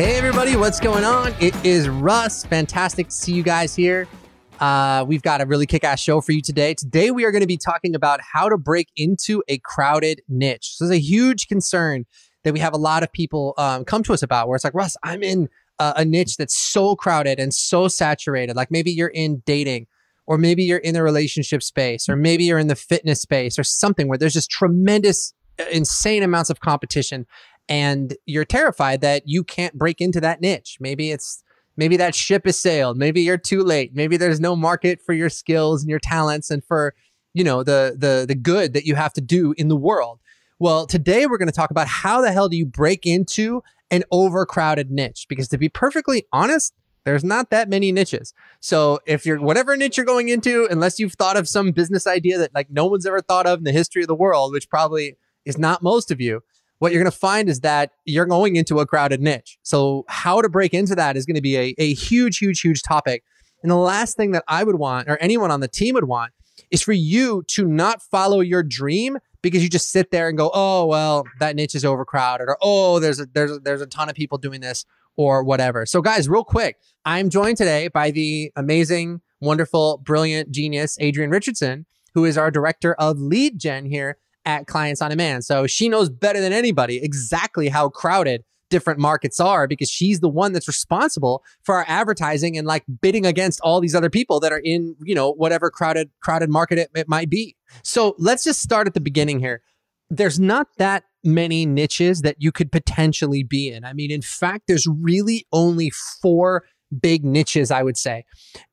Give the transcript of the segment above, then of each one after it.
Hey, everybody, what's going on? It is Russ. Fantastic to see you guys here. Uh, we've got a really kick ass show for you today. Today, we are going to be talking about how to break into a crowded niche. So, there's a huge concern that we have a lot of people um, come to us about where it's like, Russ, I'm in a, a niche that's so crowded and so saturated. Like maybe you're in dating, or maybe you're in the relationship space, or maybe you're in the fitness space, or something where there's just tremendous, uh, insane amounts of competition and you're terrified that you can't break into that niche. Maybe it's maybe that ship is sailed. Maybe you're too late. Maybe there's no market for your skills and your talents and for, you know, the the the good that you have to do in the world. Well, today we're going to talk about how the hell do you break into an overcrowded niche? Because to be perfectly honest, there's not that many niches. So if you're whatever niche you're going into, unless you've thought of some business idea that like no one's ever thought of in the history of the world, which probably is not most of you, what you're going to find is that you're going into a crowded niche. So how to break into that is going to be a, a huge, huge, huge topic. And the last thing that I would want, or anyone on the team would want, is for you to not follow your dream because you just sit there and go, oh well, that niche is overcrowded, or oh, there's a there's a, there's a ton of people doing this, or whatever. So guys, real quick, I'm joined today by the amazing, wonderful, brilliant, genius Adrian Richardson, who is our director of lead gen here at Clients on Demand. So she knows better than anybody exactly how crowded different markets are because she's the one that's responsible for our advertising and like bidding against all these other people that are in, you know, whatever crowded crowded market it, it might be. So let's just start at the beginning here. There's not that many niches that you could potentially be in. I mean, in fact, there's really only four big niches, I would say.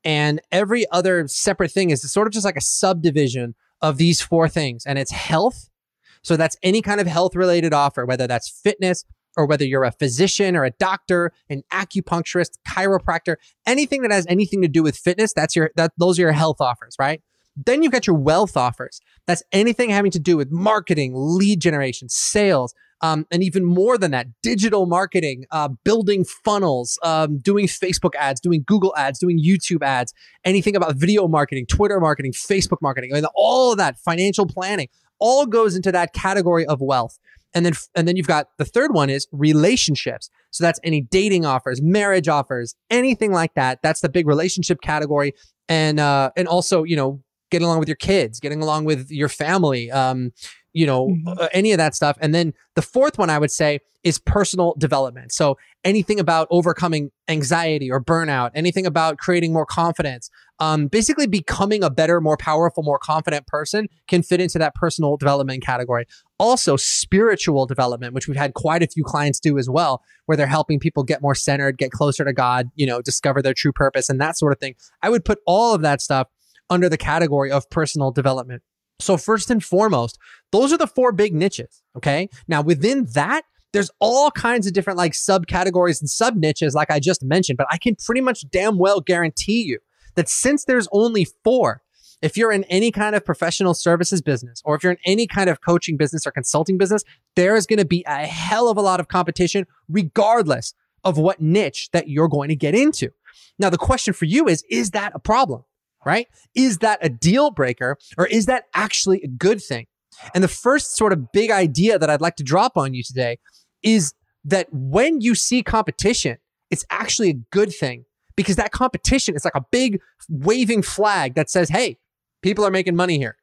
And every other separate thing is sort of just like a subdivision of these four things, and it's health. So that's any kind of health related offer, whether that's fitness or whether you're a physician or a doctor, an acupuncturist, chiropractor, anything that has anything to do with fitness, that's your that those are your health offers, right? Then you've got your wealth offers. That's anything having to do with marketing, lead generation, sales, um, and even more than that, digital marketing, uh, building funnels, um, doing Facebook ads, doing Google ads, doing YouTube ads, anything about video marketing, Twitter marketing, Facebook marketing, and all of that, financial planning, all goes into that category of wealth. And then, and then you've got the third one is relationships. So that's any dating offers, marriage offers, anything like that. That's the big relationship category. And, uh, and also, you know, getting along with your kids, getting along with your family, um, you know, mm-hmm. uh, any of that stuff. And then the fourth one I would say is personal development. So anything about overcoming anxiety or burnout, anything about creating more confidence, um, basically becoming a better, more powerful, more confident person can fit into that personal development category. Also, spiritual development, which we've had quite a few clients do as well, where they're helping people get more centered, get closer to God, you know, discover their true purpose and that sort of thing. I would put all of that stuff under the category of personal development. So, first and foremost, those are the four big niches. Okay. Now, within that, there's all kinds of different like subcategories and sub niches, like I just mentioned, but I can pretty much damn well guarantee you that since there's only four, if you're in any kind of professional services business or if you're in any kind of coaching business or consulting business, there's going to be a hell of a lot of competition, regardless of what niche that you're going to get into. Now, the question for you is, is that a problem? Right? Is that a deal breaker or is that actually a good thing? And the first sort of big idea that I'd like to drop on you today is that when you see competition, it's actually a good thing because that competition is like a big waving flag that says, hey, people are making money here.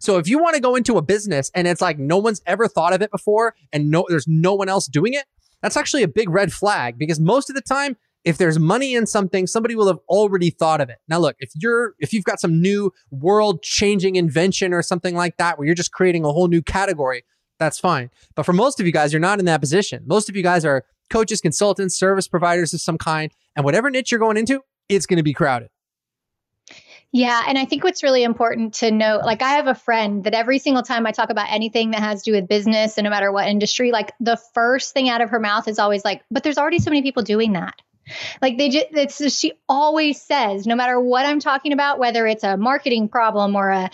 So if you want to go into a business and it's like no one's ever thought of it before and no there's no one else doing it, that's actually a big red flag because most of the time if there's money in something, somebody will have already thought of it. Now, look, if you're, if you've got some new world changing invention or something like that, where you're just creating a whole new category, that's fine. But for most of you guys, you're not in that position. Most of you guys are coaches, consultants, service providers of some kind. And whatever niche you're going into, it's going to be crowded. Yeah. And I think what's really important to note like, I have a friend that every single time I talk about anything that has to do with business and no matter what industry, like the first thing out of her mouth is always like, but there's already so many people doing that. Like they just, it's just, she always says, no matter what I'm talking about, whether it's a marketing problem or a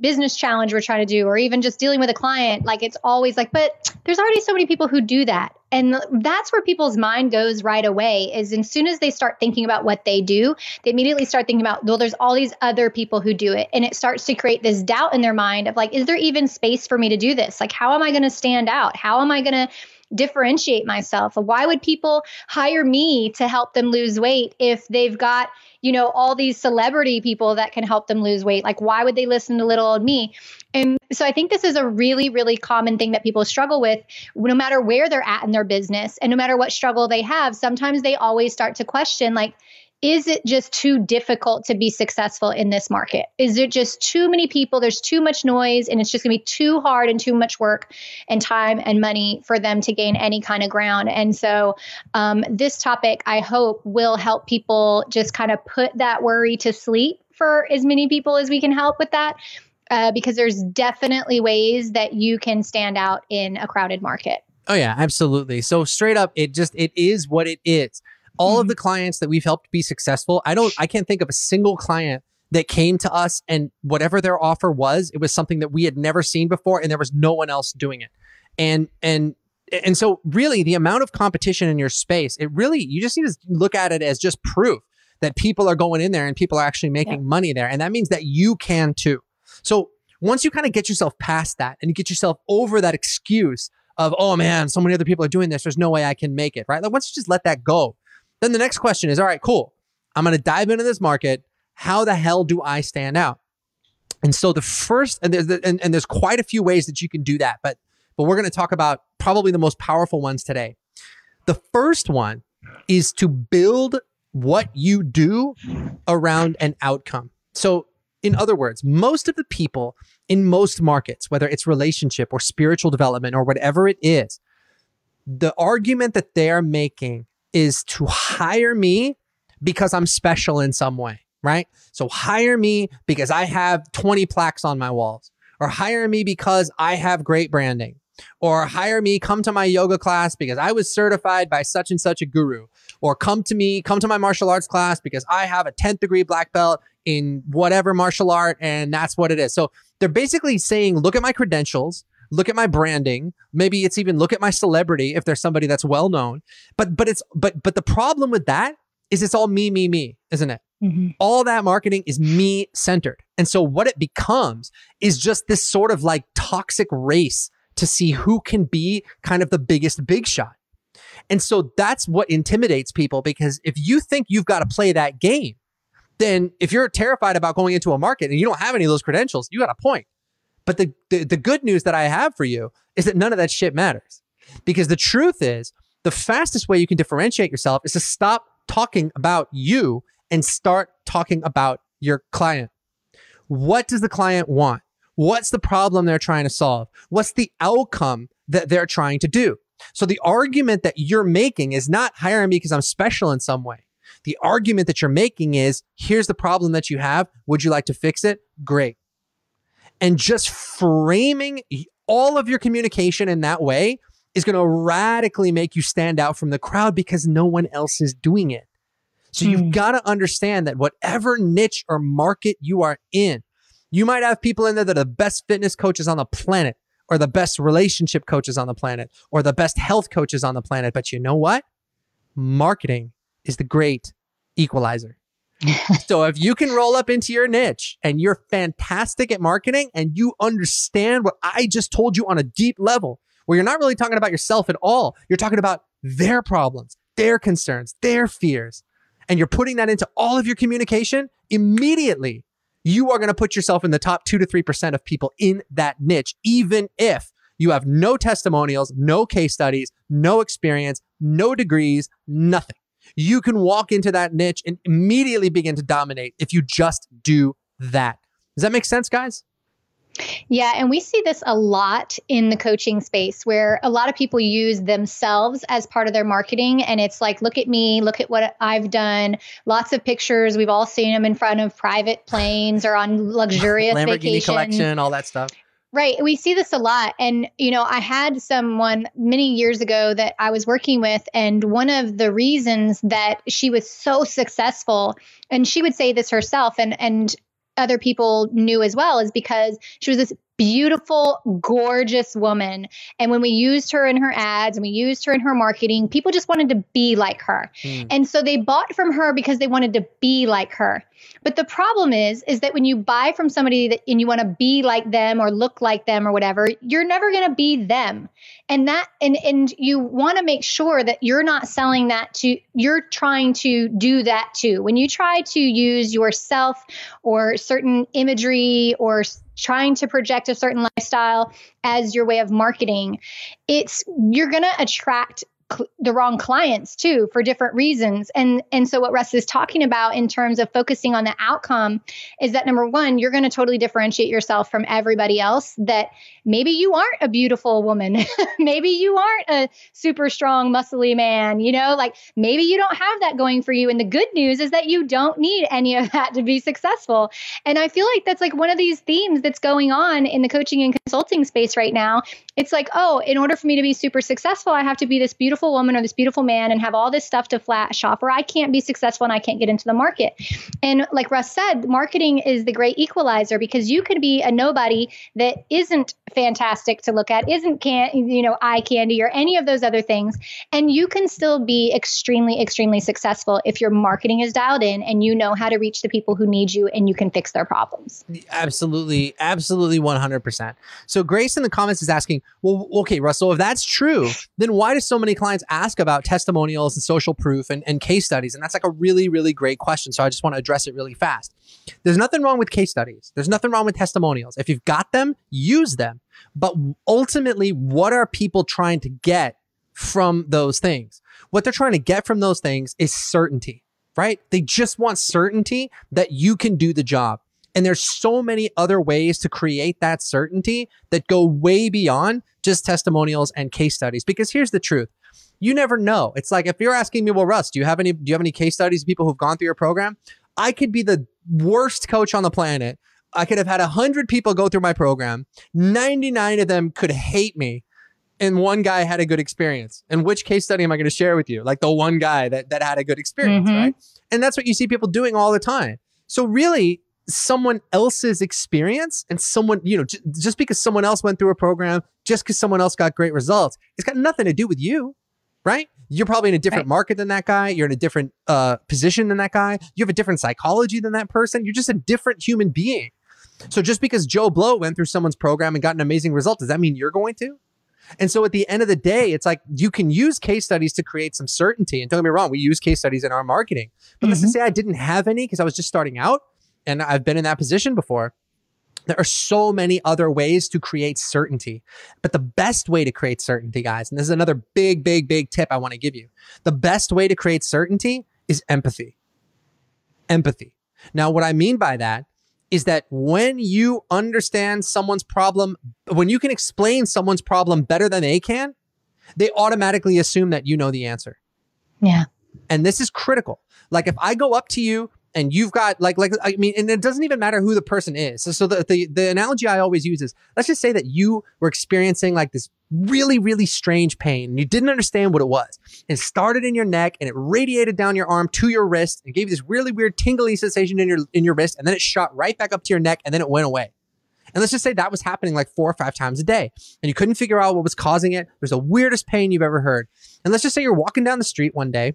business challenge we're trying to do, or even just dealing with a client, like it's always like, but there's already so many people who do that. And that's where people's mind goes right away is as soon as they start thinking about what they do, they immediately start thinking about, well, there's all these other people who do it. And it starts to create this doubt in their mind of like, is there even space for me to do this? Like, how am I going to stand out? How am I going to differentiate myself. Why would people hire me to help them lose weight if they've got, you know, all these celebrity people that can help them lose weight? Like, why would they listen to little old me? And so I think this is a really, really common thing that people struggle with, no matter where they're at in their business and no matter what struggle they have. Sometimes they always start to question, like, is it just too difficult to be successful in this market? Is it just too many people? There's too much noise, and it's just going to be too hard and too much work and time and money for them to gain any kind of ground. And so, um, this topic, I hope, will help people just kind of put that worry to sleep for as many people as we can help with that. Uh, because there's definitely ways that you can stand out in a crowded market. Oh yeah, absolutely. So straight up, it just it is what it is all mm-hmm. of the clients that we've helped be successful, I don't, I can't think of a single client that came to us and whatever their offer was, it was something that we had never seen before and there was no one else doing it. And, and, and so really the amount of competition in your space, it really, you just need to look at it as just proof that people are going in there and people are actually making yeah. money there. And that means that you can too. So once you kind of get yourself past that and you get yourself over that excuse of, oh man, so many other people are doing this. There's no way I can make it, right? Like once you just let that go then the next question is, all right, cool. I'm going to dive into this market. How the hell do I stand out? And so the first, and there's, and, and there's quite a few ways that you can do that, but, but we're going to talk about probably the most powerful ones today. The first one is to build what you do around an outcome. So in other words, most of the people in most markets, whether it's relationship or spiritual development or whatever it is, the argument that they're making is to hire me because I'm special in some way, right? So hire me because I have 20 plaques on my walls, or hire me because I have great branding, or hire me, come to my yoga class because I was certified by such and such a guru, or come to me, come to my martial arts class because I have a 10th degree black belt in whatever martial art, and that's what it is. So they're basically saying, look at my credentials look at my branding. Maybe it's even look at my celebrity if there's somebody that's well known. But but it's but but the problem with that is it's all me me me isn't it? Mm-hmm. all that marketing is me centered. And so what it becomes is just this sort of like toxic race to see who can be kind of the biggest big shot. And so that's what intimidates people because if you think you've got to play that game then if you're terrified about going into a market and you don't have any of those credentials you got a point but the, the, the good news that I have for you is that none of that shit matters. Because the truth is, the fastest way you can differentiate yourself is to stop talking about you and start talking about your client. What does the client want? What's the problem they're trying to solve? What's the outcome that they're trying to do? So the argument that you're making is not hiring me because I'm special in some way. The argument that you're making is here's the problem that you have. Would you like to fix it? Great and just framing all of your communication in that way is going to radically make you stand out from the crowd because no one else is doing it. So you've hmm. got to understand that whatever niche or market you are in, you might have people in there that are the best fitness coaches on the planet or the best relationship coaches on the planet or the best health coaches on the planet. But you know what? Marketing is the great equalizer. so if you can roll up into your niche and you're fantastic at marketing and you understand what I just told you on a deep level, where you're not really talking about yourself at all, you're talking about their problems, their concerns, their fears, and you're putting that into all of your communication, immediately you are going to put yourself in the top two to 3% of people in that niche, even if you have no testimonials, no case studies, no experience, no degrees, nothing you can walk into that niche and immediately begin to dominate if you just do that. Does that make sense, guys? Yeah, and we see this a lot in the coaching space where a lot of people use themselves as part of their marketing. And it's like, look at me, look at what I've done. Lots of pictures. We've all seen them in front of private planes or on luxurious Lamborghini vacations. collection, all that stuff. Right. We see this a lot. And, you know, I had someone many years ago that I was working with, and one of the reasons that she was so successful, and she would say this herself, and, and, other people knew as well is because she was this beautiful, gorgeous woman. And when we used her in her ads and we used her in her marketing, people just wanted to be like her. Mm. And so they bought from her because they wanted to be like her. But the problem is, is that when you buy from somebody that and you want to be like them or look like them or whatever, you're never going to be them. And that and and you want to make sure that you're not selling that to you're trying to do that too. When you try to use yourself or certain imagery or trying to project a certain lifestyle as your way of marketing, it's you're going to attract the wrong clients too for different reasons. And and so what russ is talking about in terms of focusing on the outcome is that number one you're going to totally differentiate yourself from everybody else that maybe you aren't a beautiful woman. Maybe you aren't a super strong muscly man you know? Like maybe you don't have that going for you. And the good news is that you don't need any of that to be successful. And i feel like that's like one of these themes that's going on in the coaching and consulting space right now. It's like oh in order for me to be super successful i have to be this beautiful beautiful woman or this beautiful man and have all this stuff to flash off, or I can't be successful and I can't get into the market. And like Russ said, marketing is the great equalizer because you could be a nobody that isn't fantastic to look at, isn't can you know eye candy or any of those other things, and you can still be extremely extremely successful if your marketing is dialed in and you know how to reach the people who need you and you can fix their problems. Absolutely, absolutely, one hundred percent. So Grace in the comments is asking, well, okay, Russell, if that's true, then why do so many clients ask about testimonials and social proof and, and case studies. And that's like a really, really great question. So I just want to address it really fast. There's nothing wrong with case studies. There's nothing wrong with testimonials. If you've got them, use them. But ultimately, what are people trying to get from those things? What they're trying to get from those things is certainty, right? They just want certainty that you can do the job. And there's so many other ways to create that certainty that go way beyond just testimonials and case studies. Because here's the truth you never know. It's like if you're asking me, well, Russ, do you have any do you have any case studies of people who've gone through your program? I could be the worst coach on the planet. I could have had a hundred people go through my program. 99 of them could hate me. And one guy had a good experience. And which case study am I going to share with you? Like the one guy that, that had a good experience, mm-hmm. right? And that's what you see people doing all the time. So really, someone else's experience and someone, you know, j- just because someone else went through a program, just because someone else got great results, it's got nothing to do with you right? You're probably in a different right. market than that guy. You're in a different uh, position than that guy. You have a different psychology than that person. You're just a different human being. So just because Joe Blow went through someone's program and got an amazing result, does that mean you're going to? And so at the end of the day, it's like you can use case studies to create some certainty. And don't get me wrong, we use case studies in our marketing. But mm-hmm. let's just say I didn't have any because I was just starting out and I've been in that position before. There are so many other ways to create certainty. But the best way to create certainty, guys, and this is another big, big, big tip I want to give you. The best way to create certainty is empathy. Empathy. Now, what I mean by that is that when you understand someone's problem, when you can explain someone's problem better than they can, they automatically assume that you know the answer. Yeah. And this is critical. Like if I go up to you and you've got like like I mean, and it doesn't even matter who the person is. So, so the, the the analogy I always use is let's just say that you were experiencing like this really really strange pain and you didn't understand what it was. It started in your neck and it radiated down your arm to your wrist and gave you this really weird tingly sensation in your in your wrist and then it shot right back up to your neck and then it went away. And let's just say that was happening like four or five times a day and you couldn't figure out what was causing it. There's the weirdest pain you've ever heard. And let's just say you're walking down the street one day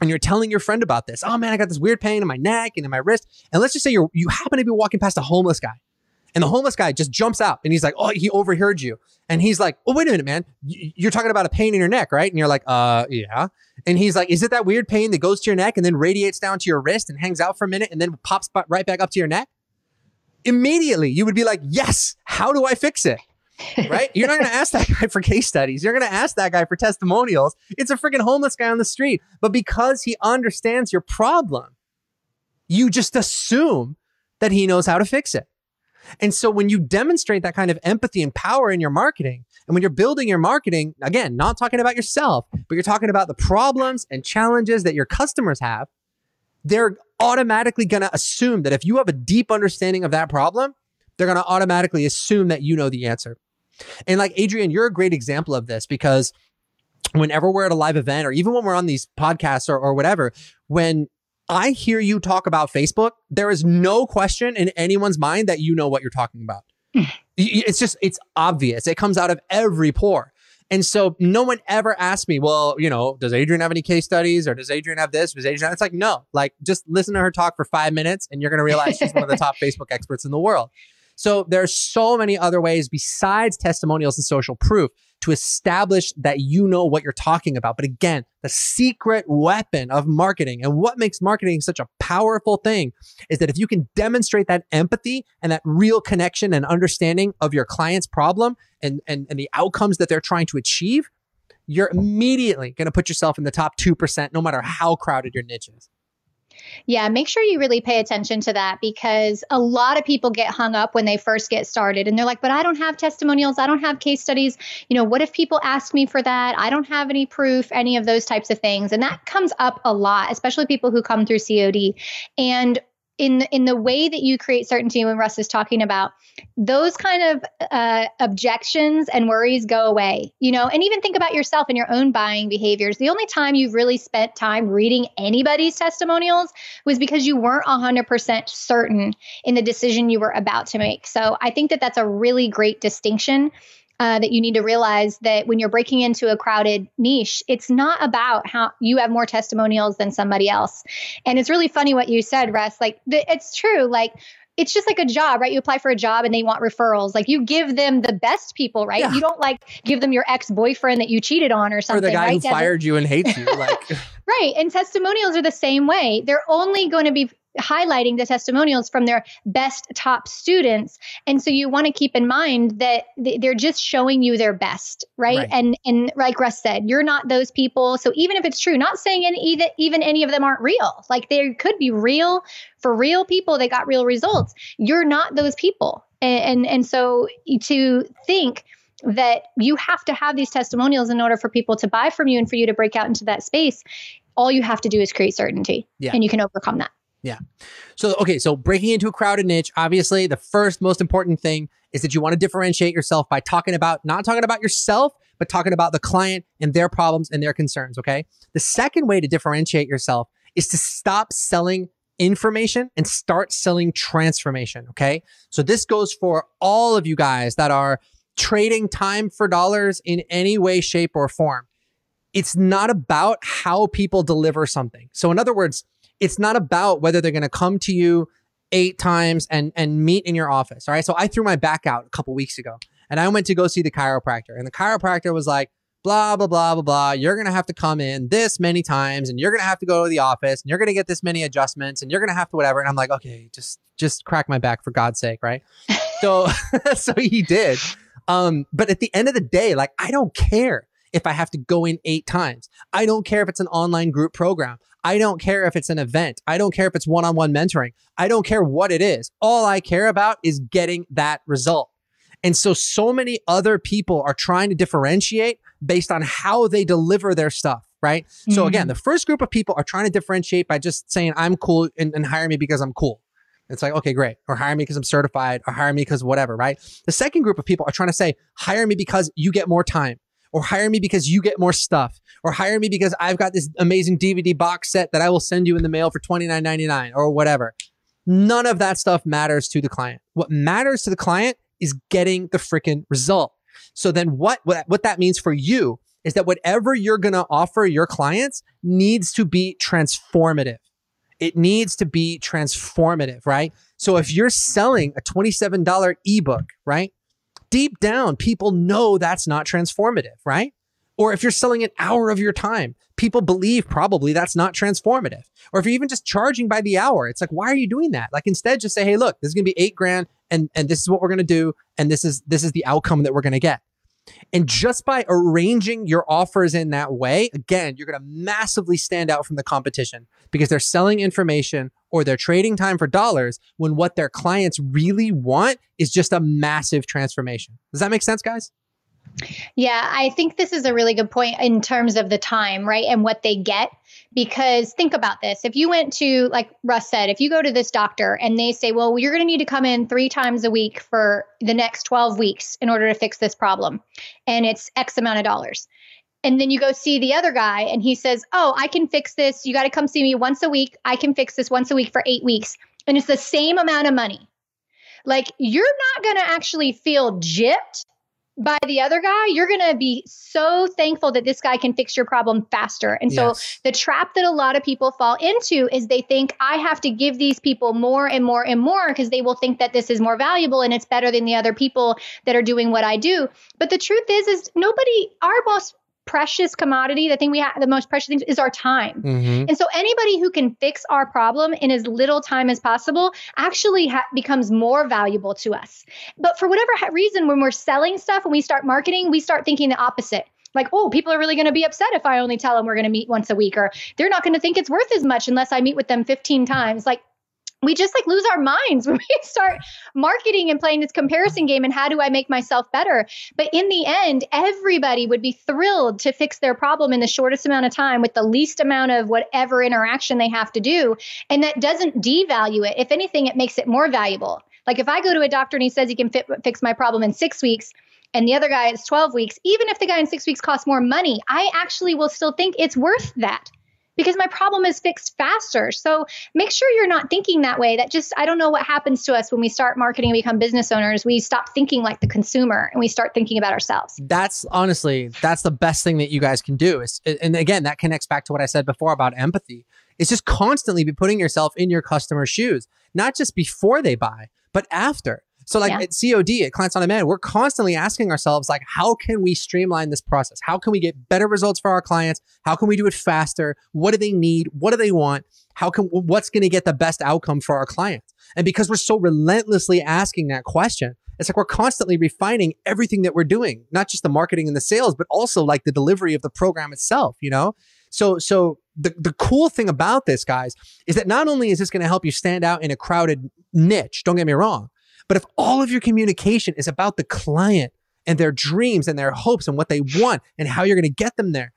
and you're telling your friend about this. Oh man, I got this weird pain in my neck and in my wrist. And let's just say you you happen to be walking past a homeless guy. And the homeless guy just jumps out and he's like, Oh, he overheard you. And he's like, Oh, wait a minute, man. You're talking about a pain in your neck, right? And you're like, Uh, yeah. And he's like, Is it that weird pain that goes to your neck and then radiates down to your wrist and hangs out for a minute and then pops right back up to your neck? Immediately, you would be like, Yes. How do I fix it? Right? You're not going to ask that guy for case studies. You're going to ask that guy for testimonials. It's a freaking homeless guy on the street. But because he understands your problem, you just assume that he knows how to fix it. And so when you demonstrate that kind of empathy and power in your marketing, and when you're building your marketing, again, not talking about yourself, but you're talking about the problems and challenges that your customers have, they're automatically going to assume that if you have a deep understanding of that problem, they're going to automatically assume that you know the answer. And like Adrian, you're a great example of this because whenever we're at a live event or even when we're on these podcasts or, or whatever, when I hear you talk about Facebook, there is no question in anyone's mind that you know what you're talking about. Hmm. it's just, it's obvious. It comes out of every pore. And so no one ever asked me, well, you know, does Adrian have any case studies or does Adrian have this? Does Adrian have? It's like, no, like just listen to her talk for five minutes and you're going to realize she's one of the top Facebook experts in the world. So there's so many other ways besides testimonials and social proof to establish that you know what you're talking about. But again, the secret weapon of marketing and what makes marketing such a powerful thing is that if you can demonstrate that empathy and that real connection and understanding of your client's problem and, and, and the outcomes that they're trying to achieve, you're immediately going to put yourself in the top 2%, no matter how crowded your niche is. Yeah, make sure you really pay attention to that because a lot of people get hung up when they first get started and they're like, but I don't have testimonials, I don't have case studies. You know, what if people ask me for that? I don't have any proof, any of those types of things. And that comes up a lot, especially people who come through COD. And in in the way that you create certainty when Russ is talking about those kind of uh, objections and worries go away you know? And even think about yourself and your own buying behaviors. The only time you've really spent time reading anybody's testimonials was because you weren't 100% certain in the decision you were about to make. So i think that that's a really great distinction uh, that you need to realize that when you're breaking into a crowded niche, it's not about how you have more testimonials than somebody else. And it's really funny what you said, Russ. Like, it's true. Like, it's just like a job, right? You apply for a job and they want referrals. Like you give them the best people, right? Yeah. You don't like give them your ex boyfriend that you cheated on or something. Or the guy right? who fired you and hates you. Like right. And testimonials are the same way. They're only going to be highlighting the testimonials from their best top students. And so you want to keep in mind that they're just showing you their best right? right? and and like russ said you're not those people. So even if it's true not saying any even, even any of them aren't real. Like they could be real for real people they got real results. You're not those people. And and, and so to think that you have to have these testimonials in order for people to buy from you and for you to break out into that space all you have to do is create certainty. Yeah. and you can overcome that yeah. So, okay. So breaking into a crowded niche, obviously the first most important thing is that you want to differentiate yourself by talking about, not talking about yourself, but talking about the client and their problems and their concerns. Okay. The second way to differentiate yourself is to stop selling information and start selling transformation. Okay. So this goes for all of you guys that are trading time for dollars in any way, shape, or form. It's not about how people deliver something. So in other words, it's not about whether they're going to come to you eight times and and meet in your office. All right. So I threw my back out a couple weeks ago and I went to go see the chiropractor. And the chiropractor was like, blah, blah, blah, blah, blah. You're gonna have to come in this many times and you're gonna have to go to the office and you're gonna get this many adjustments and you're gonna have to whatever. And I'm like, okay, just just crack my back for God's sake, right? so so he did. Um, but at the end of the day, like I don't care if I have to go in eight times. I don't care if it's an online group program. I don't care if it's an event. I don't care if it's one on one mentoring. I don't care what it is. All I care about is getting that result. And so, so many other people are trying to differentiate based on how they deliver their stuff, right? Mm-hmm. So, again, the first group of people are trying to differentiate by just saying, I'm cool and, and hire me because I'm cool. It's like, okay, great. Or hire me because I'm certified or hire me because whatever, right? The second group of people are trying to say, hire me because you get more time or hire me because you get more stuff, or hire me because I've got this amazing DVD box set that I will send you in the mail for $29.99 or whatever. None of that stuff matters to the client. What matters to the client is getting the freaking result. So then what, what, what that means for you is that whatever you're going to offer your clients needs to be transformative. It needs to be transformative, right? So if you're selling a $27 ebook, right? Deep down, people know that's not transformative, right? Or if you're selling an hour of your time, people believe probably that's not transformative. Or if you're even just charging by the hour, it's like, why are you doing that? Like instead, just say, hey, look, this is gonna be eight grand and, and this is what we're gonna do, and this is this is the outcome that we're gonna get. And just by arranging your offers in that way, again, you're going to massively stand out from the competition because they're selling information or they're trading time for dollars when what their clients really want is just a massive transformation. Does that make sense, guys? Yeah, I think this is a really good point in terms of the time, right? And what they get. Because think about this. If you went to, like Russ said, if you go to this doctor and they say, well, you're going to need to come in three times a week for the next 12 weeks in order to fix this problem, and it's X amount of dollars. And then you go see the other guy and he says, oh, I can fix this. You got to come see me once a week. I can fix this once a week for eight weeks. And it's the same amount of money. Like, you're not going to actually feel gypped by the other guy, you're going to be so thankful that this guy can fix your problem faster. And so yes. the trap that a lot of people fall into is they think I have to give these people more and more and more because they will think that this is more valuable and it's better than the other people that are doing what I do. But the truth is is nobody our boss precious commodity, the thing we have, the most precious thing is our time. Mm-hmm. And so anybody who can fix our problem in as little time as possible actually ha- becomes more valuable to us. But for whatever reason, when we're selling stuff and we start marketing, we start thinking the opposite like, oh, people are really going to be upset if I only tell them we're going to meet once a week, or they're not going to think it's worth as much unless I meet with them 15 times. Like, we just like lose our minds when we start marketing and playing this comparison game and how do I make myself better? But in the end, everybody would be thrilled to fix their problem in the shortest amount of time with the least amount of whatever interaction they have to do. And that doesn't devalue it. If anything, it makes it more valuable. Like if I go to a doctor and he says he can fit, fix my problem in six weeks, and the other guy is 12 weeks, even if the guy in six weeks costs more money, I actually will still think it's worth that because my problem is fixed faster. So make sure you're not thinking that way. That just, I don't know what happens to us when we start marketing and become business owners. We stop thinking like the consumer and we start thinking about ourselves. That's honestly, that's the best thing that you guys can do. Is, and again, that connects back to what I said before about empathy. It's just constantly be putting yourself in your customer's shoes, not just before they buy, but after. So like yeah. at COD, at Clients on Demand, we're constantly asking ourselves, like, how can we streamline this process? How can we get better results for our clients? How can we do it faster? What do they need? What do they want? How can, what's going to get the best outcome for our clients? And because we're so relentlessly asking that question, it's like we're constantly refining everything that we're doing, not just the marketing and the sales, but also like the delivery of the program itself, you know? So, so the, the cool thing about this, guys, is that not only is this going to help you stand out in a crowded niche, don't get me wrong, but if all of your communication is about the client and their dreams and their hopes and what they want and how you're going to get them there,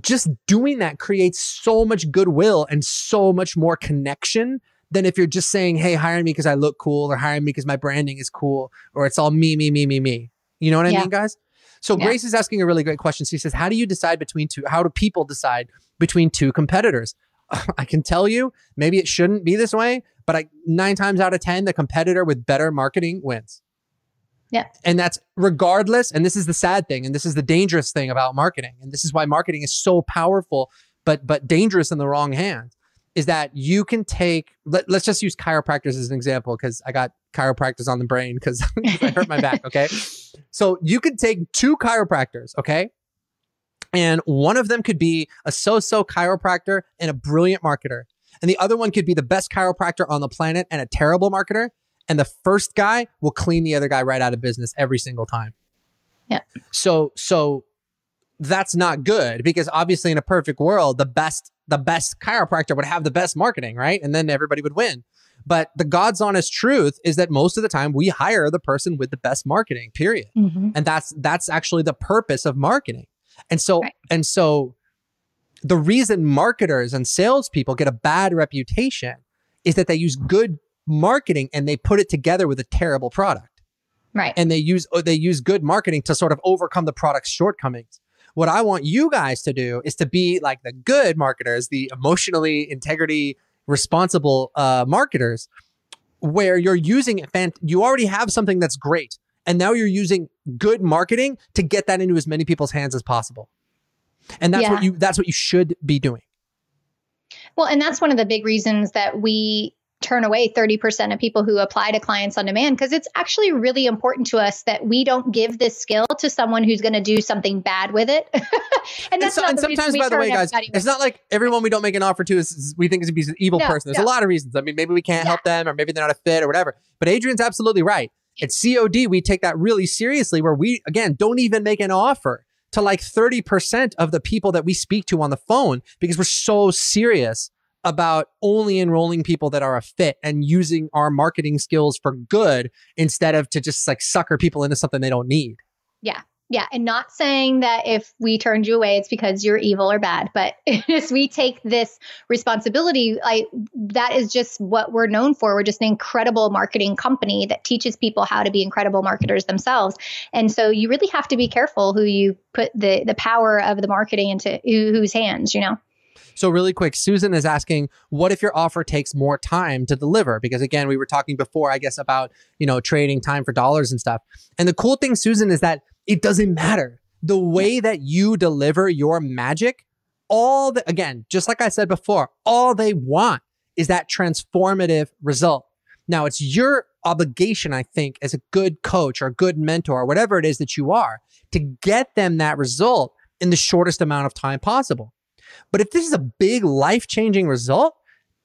just doing that creates so much goodwill and so much more connection than if you're just saying, Hey, hire me because I look cool or hire me because my branding is cool or it's all me, me, me, me, me. You know what I yeah. mean, guys? So yeah. Grace is asking a really great question. She says, How do you decide between two? How do people decide between two competitors? I can tell you, maybe it shouldn't be this way, but I, nine times out of 10, the competitor with better marketing wins. Yeah. And that's regardless. And this is the sad thing. And this is the dangerous thing about marketing. And this is why marketing is so powerful, but, but dangerous in the wrong hands is that you can take, let, us just use chiropractors as an example because I got chiropractors on the brain because I hurt my back. Okay. So you could take two chiropractors. Okay. And one of them could be a so so chiropractor and a brilliant marketer. And the other one could be the best chiropractor on the planet and a terrible marketer. And the first guy will clean the other guy right out of business every single time. Yeah. So, so that's not good because obviously in a perfect world, the best, the best chiropractor would have the best marketing, right? And then everybody would win. But the God's honest truth is that most of the time we hire the person with the best marketing, period. Mm-hmm. And that's, that's actually the purpose of marketing. And so, right. and so the reason marketers and salespeople get a bad reputation is that they use good marketing and they put it together with a terrible product. Right. And they use uh, they use good marketing to sort of overcome the product's shortcomings. What I want you guys to do is to be like the good marketers, the emotionally integrity responsible uh, marketers, where you're using you already have something that's great, and now you're using good marketing to get that into as many people's hands as possible. And that's yeah. what you that's what you should be doing. Well, and that's one of the big reasons that we turn away 30% of people who apply to clients on demand because it's actually really important to us that we don't give this skill to someone who's going to do something bad with it. and that's and, so, and sometimes by the way guys it's not like everyone we don't make an offer to is we think is an evil no, person there's no. a lot of reasons i mean maybe we can't yeah. help them or maybe they're not a fit or whatever but adrian's absolutely right At COD, we take that really seriously where we, again, don't even make an offer to like 30% of the people that we speak to on the phone because we're so serious about only enrolling people that are a fit and using our marketing skills for good instead of to just like sucker people into something they don't need. Yeah. Yeah. And not saying that if we turned you away, it's because you're evil or bad, but as we take this responsibility, like that is just what we're known for. We're just an incredible marketing company that teaches people how to be incredible marketers themselves. And so you really have to be careful who you put the the power of the marketing into whose hands, you know? So, really quick, Susan is asking, what if your offer takes more time to deliver? Because again, we were talking before, I guess, about, you know, trading time for dollars and stuff. And the cool thing, Susan, is that it doesn't matter. The way that you deliver your magic, all the, again, just like I said before, all they want is that transformative result. Now, it's your obligation, I think, as a good coach or a good mentor or whatever it is that you are, to get them that result in the shortest amount of time possible. But if this is a big life changing result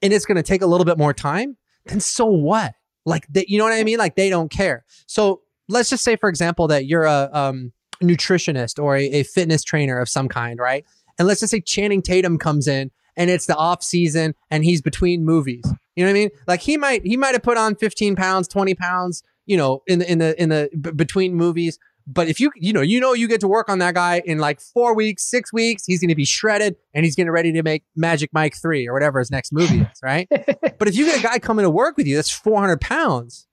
and it's going to take a little bit more time, then so what? Like, they, you know what I mean? Like, they don't care. So let's just say, for example, that you're a um, nutritionist or a, a fitness trainer of some kind, right? And let's just say Channing Tatum comes in and it's the off season and he's between movies. You know what I mean? Like he might he might have put on 15 pounds, 20 pounds, you know, in the in the in the b- between movies, but if you, you know, you know, you get to work on that guy in like four weeks, six weeks, he's going to be shredded and he's getting ready to make Magic Mike 3 or whatever his next movie is, right? but if you get a guy coming to work with you that's 400 pounds,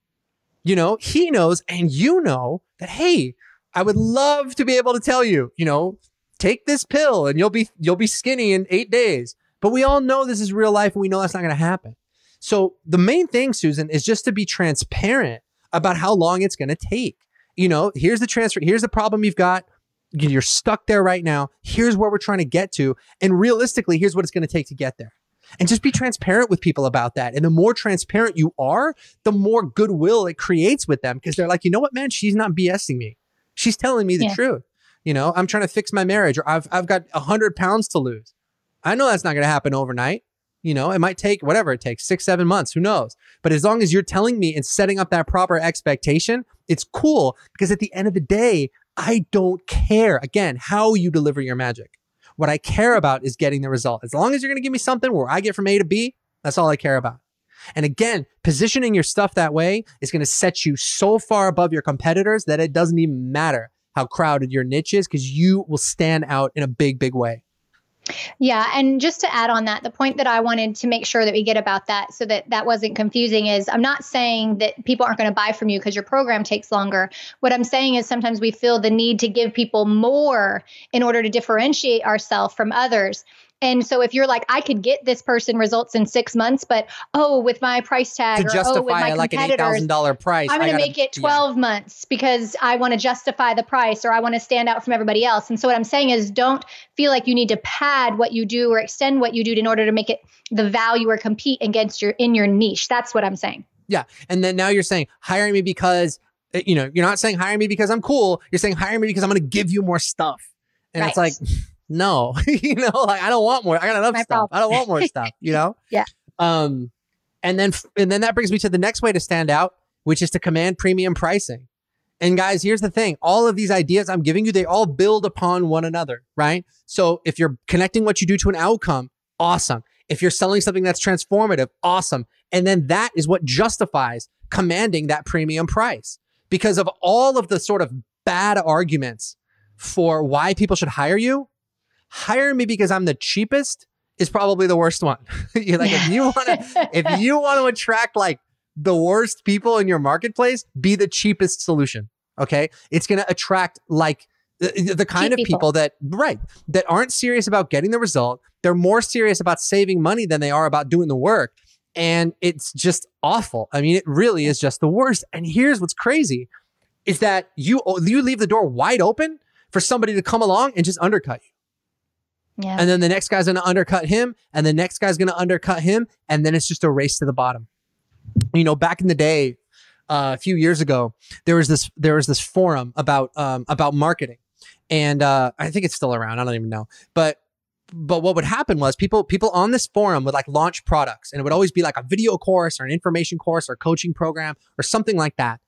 you know, he knows and you know that, hey, I would love to be able to tell you, you know, take this pill and you'll be, you'll be skinny in eight days. But we all know this is real life and we know that's not to happen. So the main thing, Susan, is just to be transparent about how long it's to take you know, here's the transfer, here's the problem you've got. You're stuck there right now. Here's where we're trying to get to. And realistically, here's what it's to take to get there. And just be transparent with people about that. And the more transparent you are, the more goodwill it creates with them because they're like, you know what, man, she's not BSing me. She's telling me the yeah. truth. You know, I'm trying to fix my marriage or I've, I've got 100 pounds to lose. I know that's not going to happen overnight. You know, it might take whatever it takes, six, seven months, who knows? But as long as you're telling me and setting up that proper expectation, it's cool because at the end of the day, I don't care again how you deliver your magic. What I care about is getting the result. As long as you're going to give me something where I get from A to B, that's all I care about. And again, positioning your stuff that way is going to set you so far above your competitors that it doesn't even matter how crowded your niche is because you will stand out in a big, big way. Yeah, and just to add on that, the point that I wanted to make sure that we get about that so that that wasn't confusing is I'm not saying that people aren't going to buy from you because your program takes longer. What I'm saying is sometimes we feel the need to give people more in order to differentiate ourselves from others. And so if you're like, I could get this person results in six months, but oh, with my price tag to or justify oh, with my like an eight thousand dollar price, I'm going to make it twelve yeah. months because I want to justify the price or I want to stand out from everybody else. And so what I'm saying is, don't feel like you need to pad what you do or extend what you do in order to make it the value or compete against your in your niche. That's what I'm saying. Yeah, and then now you're saying hire me because eh, you know you're not saying hire me because I'm cool. You're saying hire me because I'm going to give you more stuff, and right. it's like no, you know, like I don't want more. I got enough My stuff. Problem. I don't want more stuff, you know? yeah. Um, and then, and then that brings me to the next way to stand out, which is to command premium pricing. And guys, here's the thing. All of these ideas I'm giving you, they all build upon one another, right? So if you're connecting what you do to an outcome, awesome. If you're selling something that's transformative, awesome. And then that is what justifies commanding that premium price because of all of the sort of bad arguments for why people should hire you hire me because I'm the cheapest is probably the worst one. You're like, if you want to, if you want to attract like the worst people in your marketplace, be the cheapest solution. Okay. It's going to attract like the, the kind Cheap of people. people that, right, that aren't serious about getting the result. They're more serious about saving money than they are about doing the work. And it's just awful. I mean, it really is just the worst. And here's what's crazy is that you, oh, you leave the door wide open for somebody to come along and just undercut you. Yeah. And then the next guy's going to undercut him, and the next guy's going to undercut him, and then it's just a race to the bottom. You know, back in the day, uh, a few years ago, there was this there was this forum about um, about marketing, and uh, I think it's still around. I don't even know, but but what would happen was people people on this forum would like launch products, and it would always be like a video course or an information course or coaching program or something like that.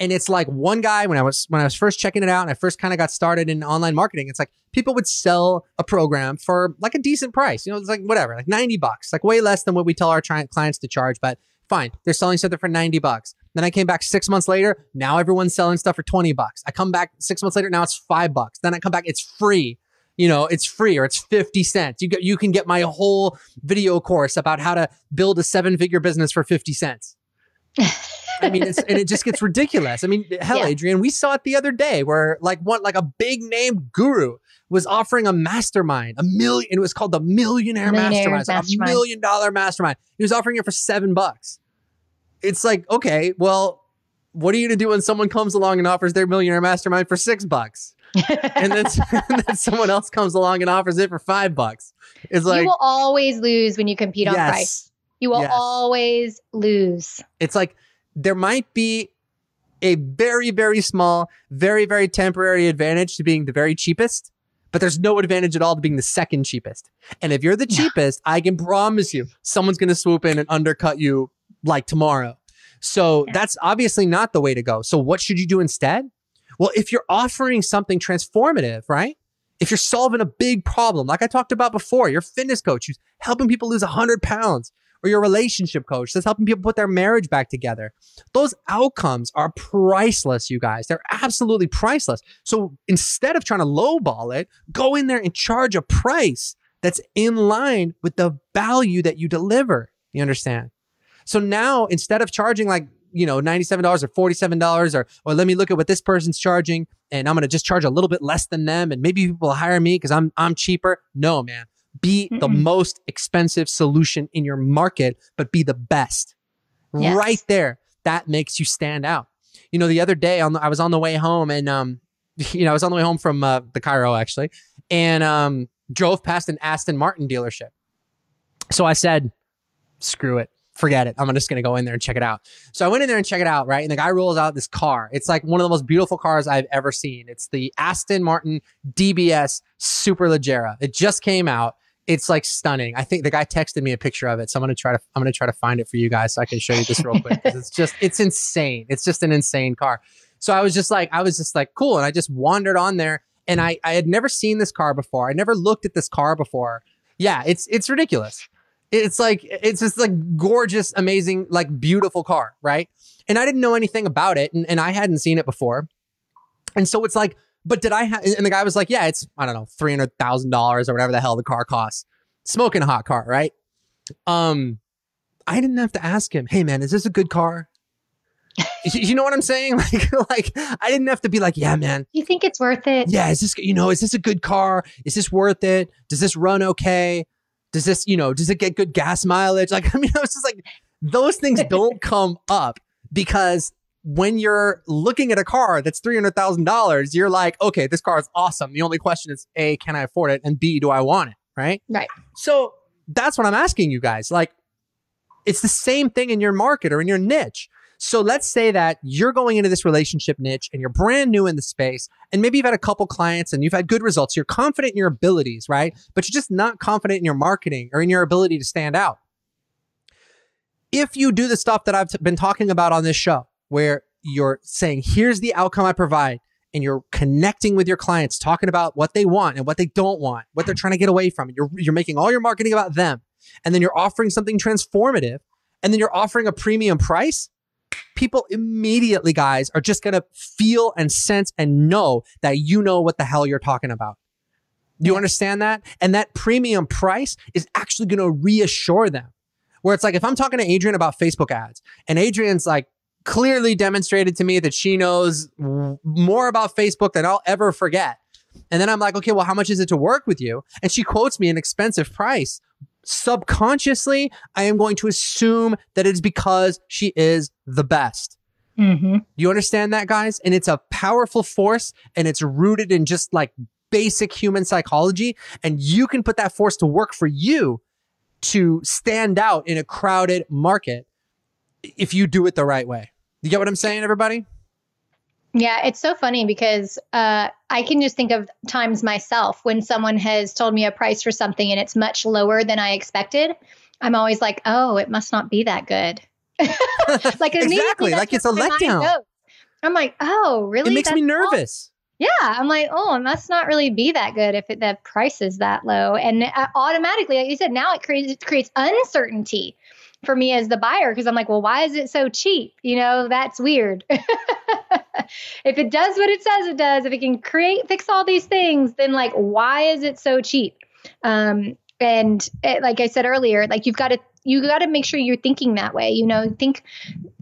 And it's like one guy when I was when I was first checking it out and I first kind of got started in online marketing, it's like people would sell a program for like a decent price. You know, it's like whatever, like 90 bucks, like way less than what we tell our tri- clients to charge, but fine. They're selling something for 90 bucks. Then I came back six months later. Now everyone's selling stuff for 20 bucks. I come back six months later. Now it's five bucks. Then I come back. It's free. You know, it's free or it's 50 cents. You get, you can get my whole video course about how to build a seven figure business for 50 cents. I mean, it's, and it just gets ridiculous. I mean, hell, yeah. Adrian, we saw it the other day where like one, like a big name guru was offering a mastermind, a million, it was called the Millionaire, Millionaire mastermind, mastermind. a million dollar mastermind. He was offering it for seven bucks it's like, okay, well, what are you going to do when someone comes along and offers their millionaire mastermind for six bucks? and, then, and then someone else comes along and offers it for five bucks. It's like you will always lose when you compete on yes, price. You will yes. always lose. It's like there might be a very, very small, very, very temporary advantage to being the very cheapest, but there's no advantage at all to being the second cheapest. And if you're the cheapest, I can promise you someone's going to swoop in and undercut you like tomorrow. So yeah. that's obviously not the way to go. So what should you do instead? Well, if you're offering something transformative, right? If you're solving a big problem, like I talked about before, your fitness coach who's helping people lose 100 pounds, or your relationship coach that's helping people put their marriage back together. Those outcomes are priceless, you guys. They're absolutely priceless. So instead of trying to lowball it, go in there and charge a price that's in line with the value that you deliver. You understand? So now instead of charging like, you know, $97 or $47 or, or let me look at what this person's charging and I'm going to just charge a little bit less than them and maybe people will hire me because I'm, I'm cheaper. No, man. Be Mm-mm. the most expensive solution in your market, but be the best. Yes. Right there. That makes you stand out. You know, the other day on the, I was on the way home and, um, you know, I was on the way home from uh, the Cairo actually and um, drove past an Aston Martin dealership. So I said, screw it forget it. I'm just going to go in there and check it out. So I went in there and check it out, right? And the guy rolls out this car. It's like one of the most beautiful cars I've ever seen. It's the Aston Martin DBS Superleggera. It just came out. It's like stunning. I think the guy texted me a picture of it. So I'm to try to, I'm to try to find it for you guys so I can show you this real quick. it's just, it's insane. It's just an insane car. So I was just like, I was just like, cool. And I just wandered on there and I, I had never seen this car before. I never looked at this car before. Yeah, it's, it's ridiculous. It's like it's just like gorgeous, amazing, like beautiful car, right? And I didn't know anything about it, and, and I hadn't seen it before. And so it's like, but did I have? And the guy was like, "Yeah, it's I don't know, three hundred thousand dollars or whatever the hell the car costs. Smoking a hot car, right?" Um, I didn't have to ask him, "Hey, man, is this a good car?" you know what I'm saying? Like, like I didn't have to be like, "Yeah, man." You think it's worth it? Yeah, is this you know? Is this a good car? Is this worth it? Does this run okay? does this, you know, does it get good gas mileage? Like, I mean, I was just like, those things don't come up because when you're looking at a car that's $300,000, you're like, okay, this car is awesome. The only question is A, can I afford it? And B, do I want it? Right. Right. So that's what I'm asking you guys. Like, it's the same thing in your market or in your niche. So let's say that you're going into this relationship niche and you're brand new in the space and maybe you've had a couple clients and you've had good results. You're confident in your abilities, right? But you're just not confident in your marketing or in your ability to stand out. If you do the stuff that I've t- been talking about on this show, where you're saying, here's the outcome I provide, and you're connecting with your clients, talking about what they want and what they don't want, what they're trying to get away from. You're, you're making all your marketing about them. And then you're offering something transformative. And then you're offering a premium price people immediately, guys, are just going to feel and sense and know that you know what the hell you're talking about. Do you understand that? And that premium price is actually going to reassure them. Where it's like, if I'm talking to Adrian about Facebook ads and Adrian's like clearly demonstrated to me that she knows more about Facebook than I'll ever forget. And then I'm like, okay, well, how much is it to work with you? And she quotes me an expensive price subconsciously, I am going to assume that it's because she is the best. Mm-hmm. You understand that, guys? And it's a powerful force and it's rooted in just like basic human psychology. And you can put that force to work for you to stand out in a crowded market if you do it the right way. You get what I'm saying, everybody? Yeah, it's so funny because uh, I can just think of times myself when someone has told me a price for something and it's much lower than I expected. I'm always like, oh, it must not be that good. like exactly, like it's a letdown. I'm like, oh, really? It makes That's me all? nervous. Yeah, I'm like, oh, it must not really be that good if it, the price is that low. And uh, automatically, like you said, now it creates it creates uncertainty for me as the buyer because I'm like, well, why is it so cheap? You know, that's weird. if it does what it says it does, if it can create fix all these things, then like, why is it so cheap? Um, and it, like I said earlier, like you've got to you got to make sure you're thinking that way. You know, think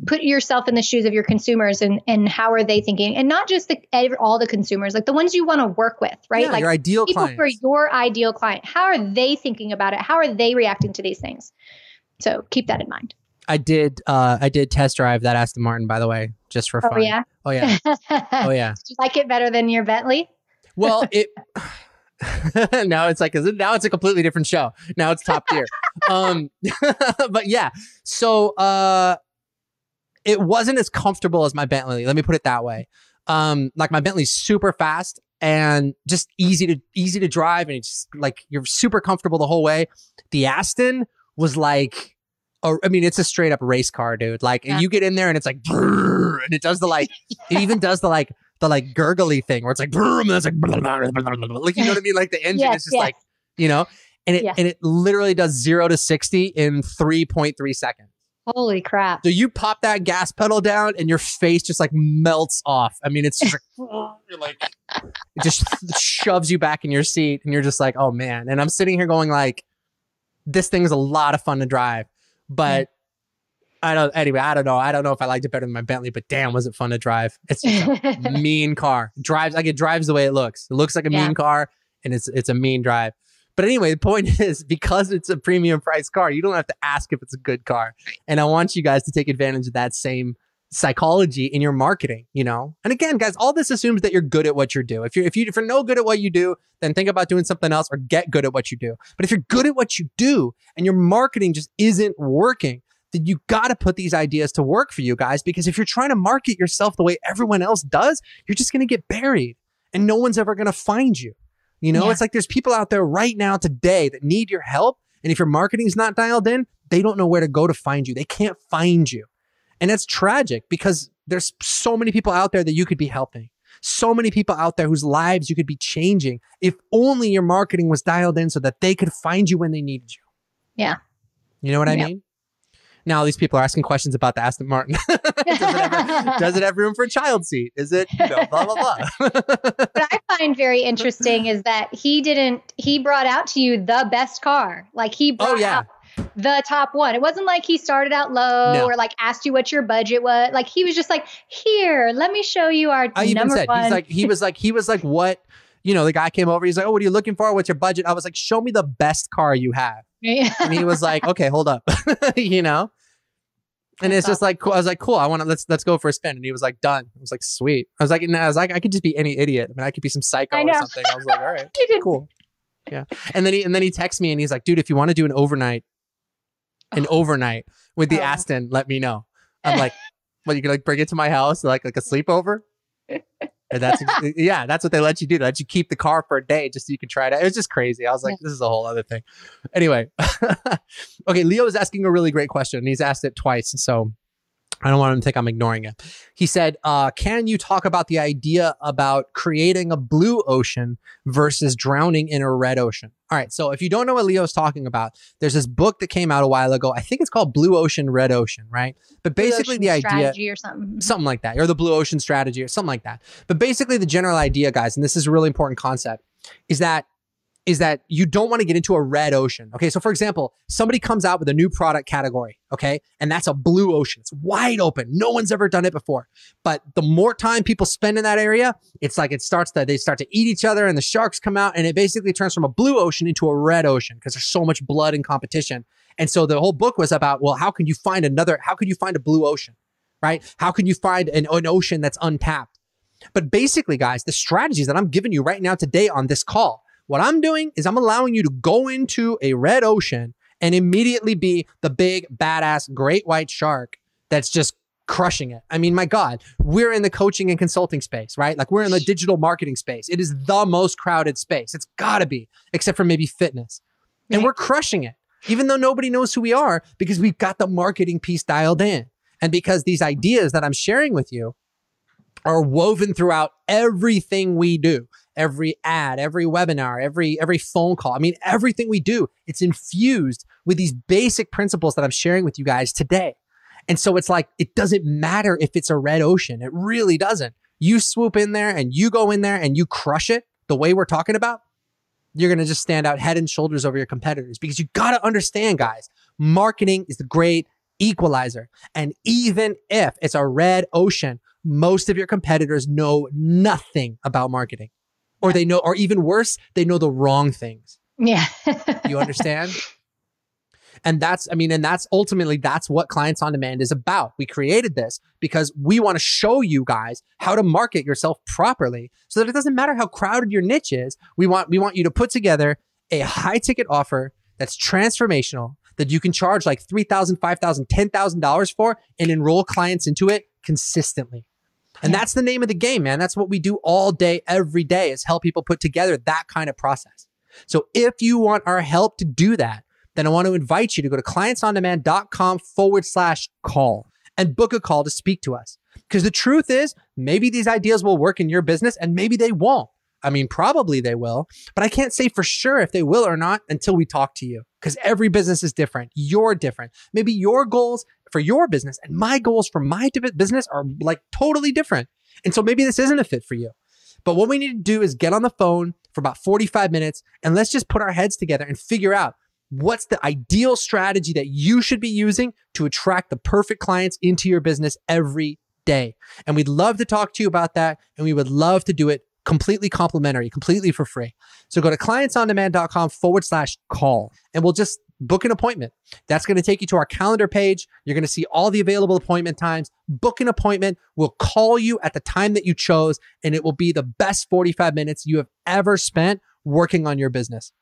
put yourself in the shoes of your consumers and and how are they thinking, and not just the all the consumers, like the ones you want to work with, right? Yeah, like your ideal people clients. are your ideal client. How are they thinking about it? How are they reacting to these things? So keep that in mind. I did. Uh, I did test drive that Aston Martin, by the way, just for fun. Oh fun. yeah. Oh yeah. Oh yeah. Did you like it better than your Bentley? Well, it. now it's like now it's a completely different show. Now it's top tier. um, but yeah. So uh, it wasn't as comfortable as my Bentley. Let me put it that way. Um, like my Bentley's super fast and just easy to easy to drive, and it's just like you're super comfortable the whole way. The Aston was like. a- I mean, it's a straight up race car, dude. Like, Yeah. you get in there and it's like, and it does the like, it even does the like, the like gurgly thing where it's like, and it's like, blah, blah, blah, blah, blah, blah. like you know what I mean? Like the engine Yes, is just yes. like, you know, and it Yeah. and it literally does zero to sixty in three point three seconds. Holy crap! So you pop that gas pedal down, and your face just like melts off. I mean, it's just like, you're like it just shoves you back in your seat, and you're just like, oh man. And I'm sitting here going like, this thing's a lot of fun to drive, but. I don't. Anyway, I don't know. I don't know if I liked it better than my Bentley, but damn, was it fun to drive? It's just a mean car. Drives like it drives the way it looks. It looks like a Yeah. mean car, and it's it's a mean drive. But anyway, the point is because it's a premium price car, you don't have to ask if it's a good car. And I want you guys to take advantage of that same psychology in your marketing, you know? And again, guys, all this assumes that you're good at what you do. If you're if you if you're no good at what you do, then think about doing something else or get good at what you do. But if you're good at what you do and your marketing just isn't working, then you got to put these ideas to work for you guys because if you're trying to market yourself the way everyone else does, you're just going to get buried and no one's ever going to find you. You know, Yeah. it's like there's people out there right now today that need your help. And if your marketing's not dialed in, they don't know where to go to find you. They can't find you. And that's tragic because there's so many people out there that you could be helping. So many people out there whose lives you could be changing if only your marketing was dialed in so that they could find you when they needed you. Yeah. You know what I Yeah. mean? Now these people are asking questions about the Aston Martin. does, it have, does it have room for a child seat? Is it, you know, blah, blah, blah. what I find very interesting is that he didn't. He brought out to you the best car. Like he oh, brought Oh, yeah. out the top one. It wasn't like he started out low No. or like asked you what your budget was. Like he was just like, "Here, let me show you our I number said one." he's like he was like he was like what you know the guy came over he's like oh what are you looking for what's your budget I was like show me the best car you have and he was like okay hold up you know and it's just like cool I was like cool I want to let's let's go for a spin and he was like done I was like sweet I was like and I was like I could just be any idiot I mean I could be some psycho or something I was like all right cool yeah and then he and then he texts me and he's like dude if you want to do an overnight an oh. overnight with the Oh. Aston let me know I'm like what you can like bring it to my house like like a sleepover and that's yeah, that's what they let you do. They let you keep the car for a day just so you can try it out. It was just crazy. I was like, this is a whole other thing. Anyway, okay, Leo is asking a really great question. and He's asked it twice, so I don't want him to think I'm ignoring it. He said, uh, "Can you talk about the idea about creating a blue ocean versus drowning in a red ocean?" All right, so if you don't know what Leo's talking about, there's this book that came out a while ago. I think it's called Blue Ocean, Red Ocean, right? But basically, the idea strategy or something. something like that, or the blue ocean strategy, or something like that. But basically, the general idea, guys, and this is a really important concept, is that is that you don't want to get into a red ocean. Okay, so for example, somebody comes out with a new product category, okay, and that's a blue ocean. It's wide open. No one's ever done it before. But the more time people spend in that area, it's like it starts that they start to eat each other, and the sharks come out, and it basically turns from a blue ocean into a red ocean because there's so much blood and competition. And so the whole book was about, well, how can you find another? How can you find a blue ocean? right? How can you find an, an ocean that's untapped? But basically, guys, the strategies that I'm giving you right now today on this call, what I'm doing is I'm allowing you to go into a red ocean and immediately be the big, badass, great white shark that's just crushing it. I mean, my God, we're in the coaching and consulting space, right? Like we're in the digital marketing space. It is the most crowded space. It's gotta be, except for maybe fitness. And we're crushing it, even though nobody knows who we are because we've got the marketing piece dialed in. And because these ideas that I'm sharing with you are woven throughout everything we do. Every ad, every webinar, every every phone call. I mean, everything we do, it's infused with these basic principles that I'm sharing with you guys today. And so it's like it doesn't matter if it's a red ocean. It really doesn't. You swoop in there and you go in there and you crush it the way we're talking about. You're going to just stand out head and shoulders over your competitors because you got to understand, guys, marketing is the great equalizer. And even if it's a red ocean, most of your competitors know nothing about marketing or they know, or even worse, they know the wrong things. Yeah. you understand? And that's, I mean, and that's ultimately, that's what Clients on Demand is about. We created this because we want to show you guys how to market yourself properly so that it doesn't matter how crowded your niche is. We want, we want you to put together a high ticket offer that's transformational that you can charge like $3,000, $5,000, $10,000 for and enroll clients into it consistently. And yeah. that's the name of the game, man. That's what we do all day, every day is help people put together that kind of process. So if you want our help to do that, then I want to invite you to go to clientsondemand.com forward slash call and book a call to speak to us. Because the truth is, maybe these ideas will work in your business and maybe they won't. I mean, probably they will, but I can't say for sure if they will or not until we talk to you because every business is different. You're different. Maybe your goals for your business and my goals for my business are like totally different. And so maybe this isn't a fit for you. But what we need to do is get on the phone for about 45 minutes and let's just put our heads together and figure out what's the ideal strategy that you should be using to attract the perfect clients into your business every day. And we'd love to talk to you about that. And we would love to do it completely complimentary, completely for free. So go to clientsondemand.com forward slash call and we'll just book an appointment. That's going to take you to our calendar page. You're going to see all the available appointment times. Book an appointment. We'll call you at the time that you chose, and it will be the best 45 minutes you have ever spent working on your business.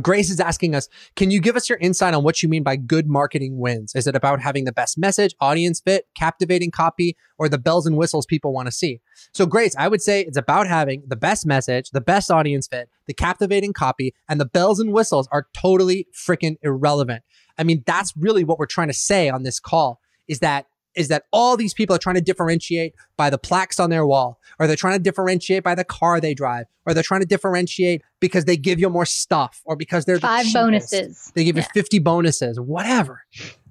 Grace is asking us, can you give us your insight on what you mean by good marketing wins? Is it about having the best message, audience fit, captivating copy, or the bells and whistles people want to see? So, Grace, I would say it's about having the best message, the best audience fit, the captivating copy, and the bells and whistles are totally freaking irrelevant. I mean, that's really what we're trying to say on this call is that is that all these people are trying to differentiate by the plaques on their wall, or they're trying to differentiate by the car they drive, or they're trying to differentiate because they give you more stuff, or because they're five the bonuses. They give yeah. you 50 bonuses, whatever.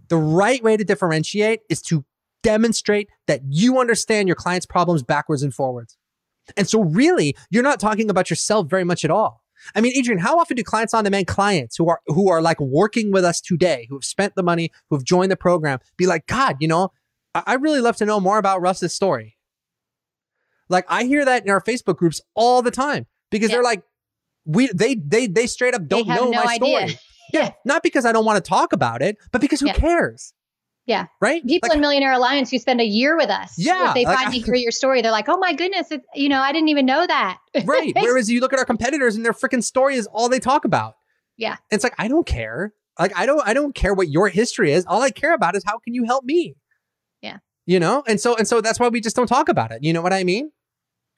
The right way to differentiate is to demonstrate that you understand your client's problems backwards and forwards. And so really, you're not talking about yourself very much at all. I mean, Adrian, how often do clients on demand clients who are who are like working with us today, who have spent the money, who have joined the program, be like, God, you know, I really love to know more about Russ's story. Like I hear that in our Facebook groups all the time because yeah. they're like, we they they they straight up don't know no my idea. story. Yeah. yeah. Not because I don't want to talk about it, but because who yeah. cares? Yeah. Right. People like, in Millionaire Alliance who spend a year with us. Yeah. If they like, finally hear your story, they're like, oh my goodness, it, you know, I didn't even know that. right. Whereas you look at our competitors and their freaking story is all they talk about. Yeah. It's like, I don't care. Like, I don't, I don't care what your history is. All I care about is how can you help me? You know? And so and so that's why we just don't talk about it. You know what i mean?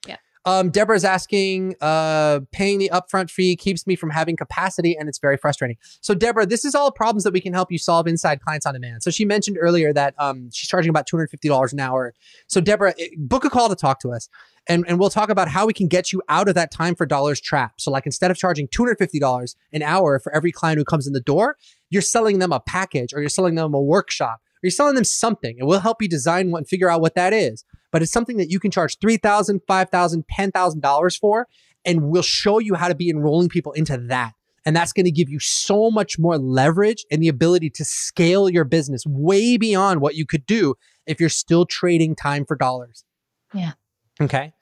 Yeah. Um deborah's asking uh paying the upfront fee keeps me from having capacity and it's very frustrating. So deborah this is all problems that we can help you solve inside clients on demand. So she mentioned earlier that um she's charging about $250 an hour. So deborah eh, book a call to talk to us and, and we'll talk about how we can get you out of that time for dollars trap. So like instead of charging $250 an hour for every client who comes in the door, you're selling them a package or you're selling them a workshop you're selling them something and we'll help you design one, figure out what that is. But it's something that you can charge $3,000, $5,000, $10,000 for. And we'll show you how to be enrolling people into that. And that's going to give you so much more leverage and the ability to scale your business way beyond what you could do if you're still trading time for dollars. Yeah. Okay.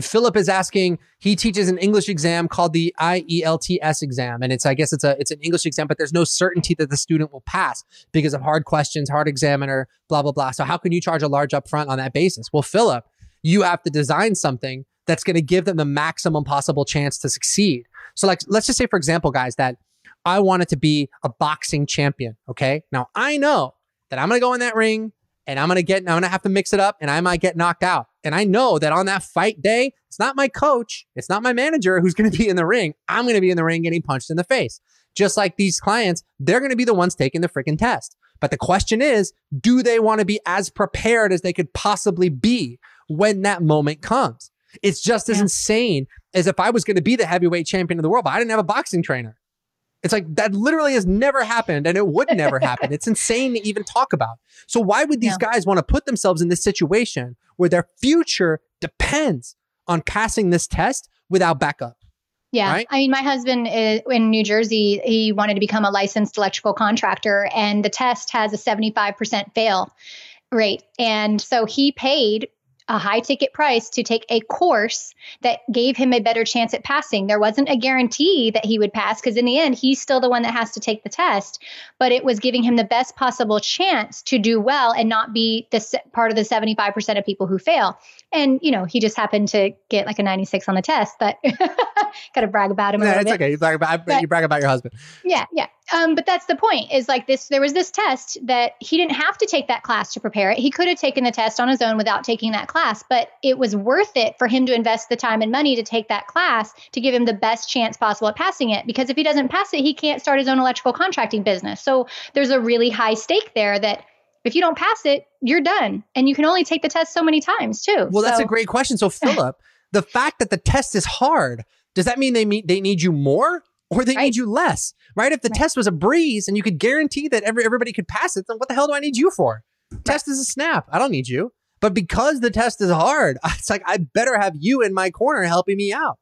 Philip is asking, he teaches an English exam called the IELTS exam. And it's, I guess it's a, it's an English exam, but there's no certainty that the student will pass because of hard questions, hard examiner, blah, blah, blah. So how can you charge a large upfront on that basis? Well, Philip, you have to design something that's going to give them the maximum possible chance to succeed. So like, let's just say, for example, guys, that I wanted to be a boxing champion. Okay. Now I know that I'm going to go in that ring and I'm gonna get, I'm gonna have to mix it up, and I might get knocked out. And I know that on that fight day, it's not my coach, it's not my manager who's gonna be in the ring. I'm gonna be in the ring getting punched in the face. Just like these clients, they're gonna be the ones taking the freaking test. But the question is, do they want to be as prepared as they could possibly be? when that moment comes. It's just as Yeah. insane as if I was to be the heavyweight champion of the world, but I didn't have a boxing trainer. It's like that literally has never happened and it would never happen. It's insane to even talk about. So, why would these guys want to put themselves in this situation where their future depends on passing this test without backup? Yeah. Right? I mean, my husband is in New Jersey, he wanted to become a licensed electrical contractor, and the test has a 75% fail rate. And so he paid a high ticket price to take a course that gave him a better chance at passing. There wasn't a guarantee that he would pass because in the end he's still the one that has to take the test, but it was giving him the best possible chance to do well and not be the part of the 75% of people who fail. And you know, he just happened to get like a 96 on the test, but got to brag about him little it's bit. okay. You brag about, But- you brag about your husband. Yeah, yeah. Um, but that's the point. Is like this. There was this test that he didn't have to take that class to prepare it. He could have taken the test on his own without taking that class. But it was worth it for him to invest the time and money to take that class to give him the best chance possible at passing it. Because if he doesn't pass it, he can't start his own electrical contracting business. So there's a really high stake there that if you don't pass it, you're done, and you can only take the test so many times too. Well, that's a great question. So, Philip, the fact that the test is hard, does that mean they meet, they need you more or they Right. need you less? Right? If the Right. test was a breeze and you could guarantee that every, everybody could pass it, then what the hell do I need you for? Test is a snap. I don't need you. But because the test is hard, it's like I better have you in my corner helping me out.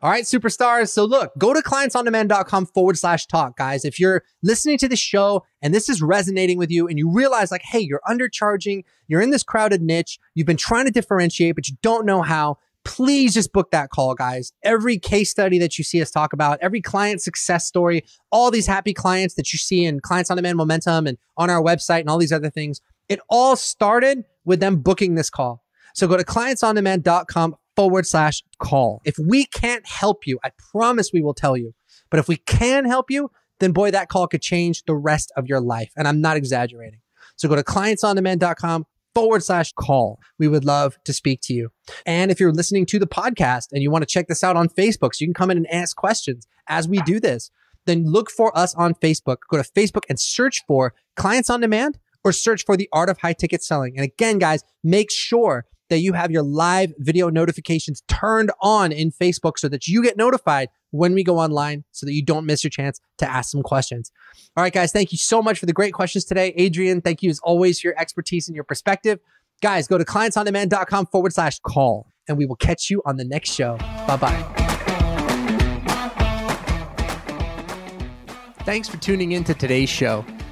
All right, superstars. So look, go to clientsondemand.com forward slash talk, guys. If you're listening to the show and this is resonating with you and you realize like, hey, you're undercharging, you're in this crowded niche, you've been trying to differentiate, but you don't know how, please just book that call, guys. Every case study that you see us talk about, every client success story, all these happy clients that you see in Clients on Demand Momentum and on our website and all these other things, it all started with them booking this call. So go to clientsondemand.com forward slash call. If we can't help you, I promise we will tell you. But if we can help you, then boy, that call could change the rest of your life. And I'm not exaggerating. So go to clientsondemand.com forward slash call. We would love to speak to you. And if you're listening to the podcast and you want to check this out on Facebook, so you can come in and ask questions as we do this, then look for us on Facebook. Go to Facebook and search for Clients on Demand or search for the art of high ticket selling. And again, guys, make sure that you have your live video notifications turned on in Facebook so that you get notified when we go online so that you don't miss your chance to ask some questions. All right, guys, thank you so much for the great questions today. Adrian, thank you as always for your expertise and your perspective. Guys, go to clientsondemand.com forward slash call and we will catch you on the next show. Bye bye. Thanks for tuning in to today's show.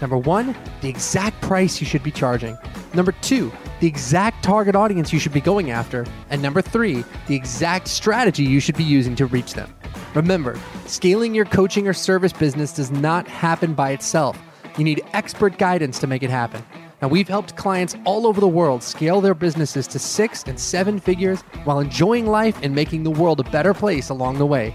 Number one, the exact price you should be charging. Number two, the exact target audience you should be going after. And number three, the exact strategy you should be using to reach them. Remember, scaling your coaching or service business does not happen by itself. You need expert guidance to make it happen. Now, we've helped clients all over the world scale their businesses to six and seven figures while enjoying life and making the world a better place along the way.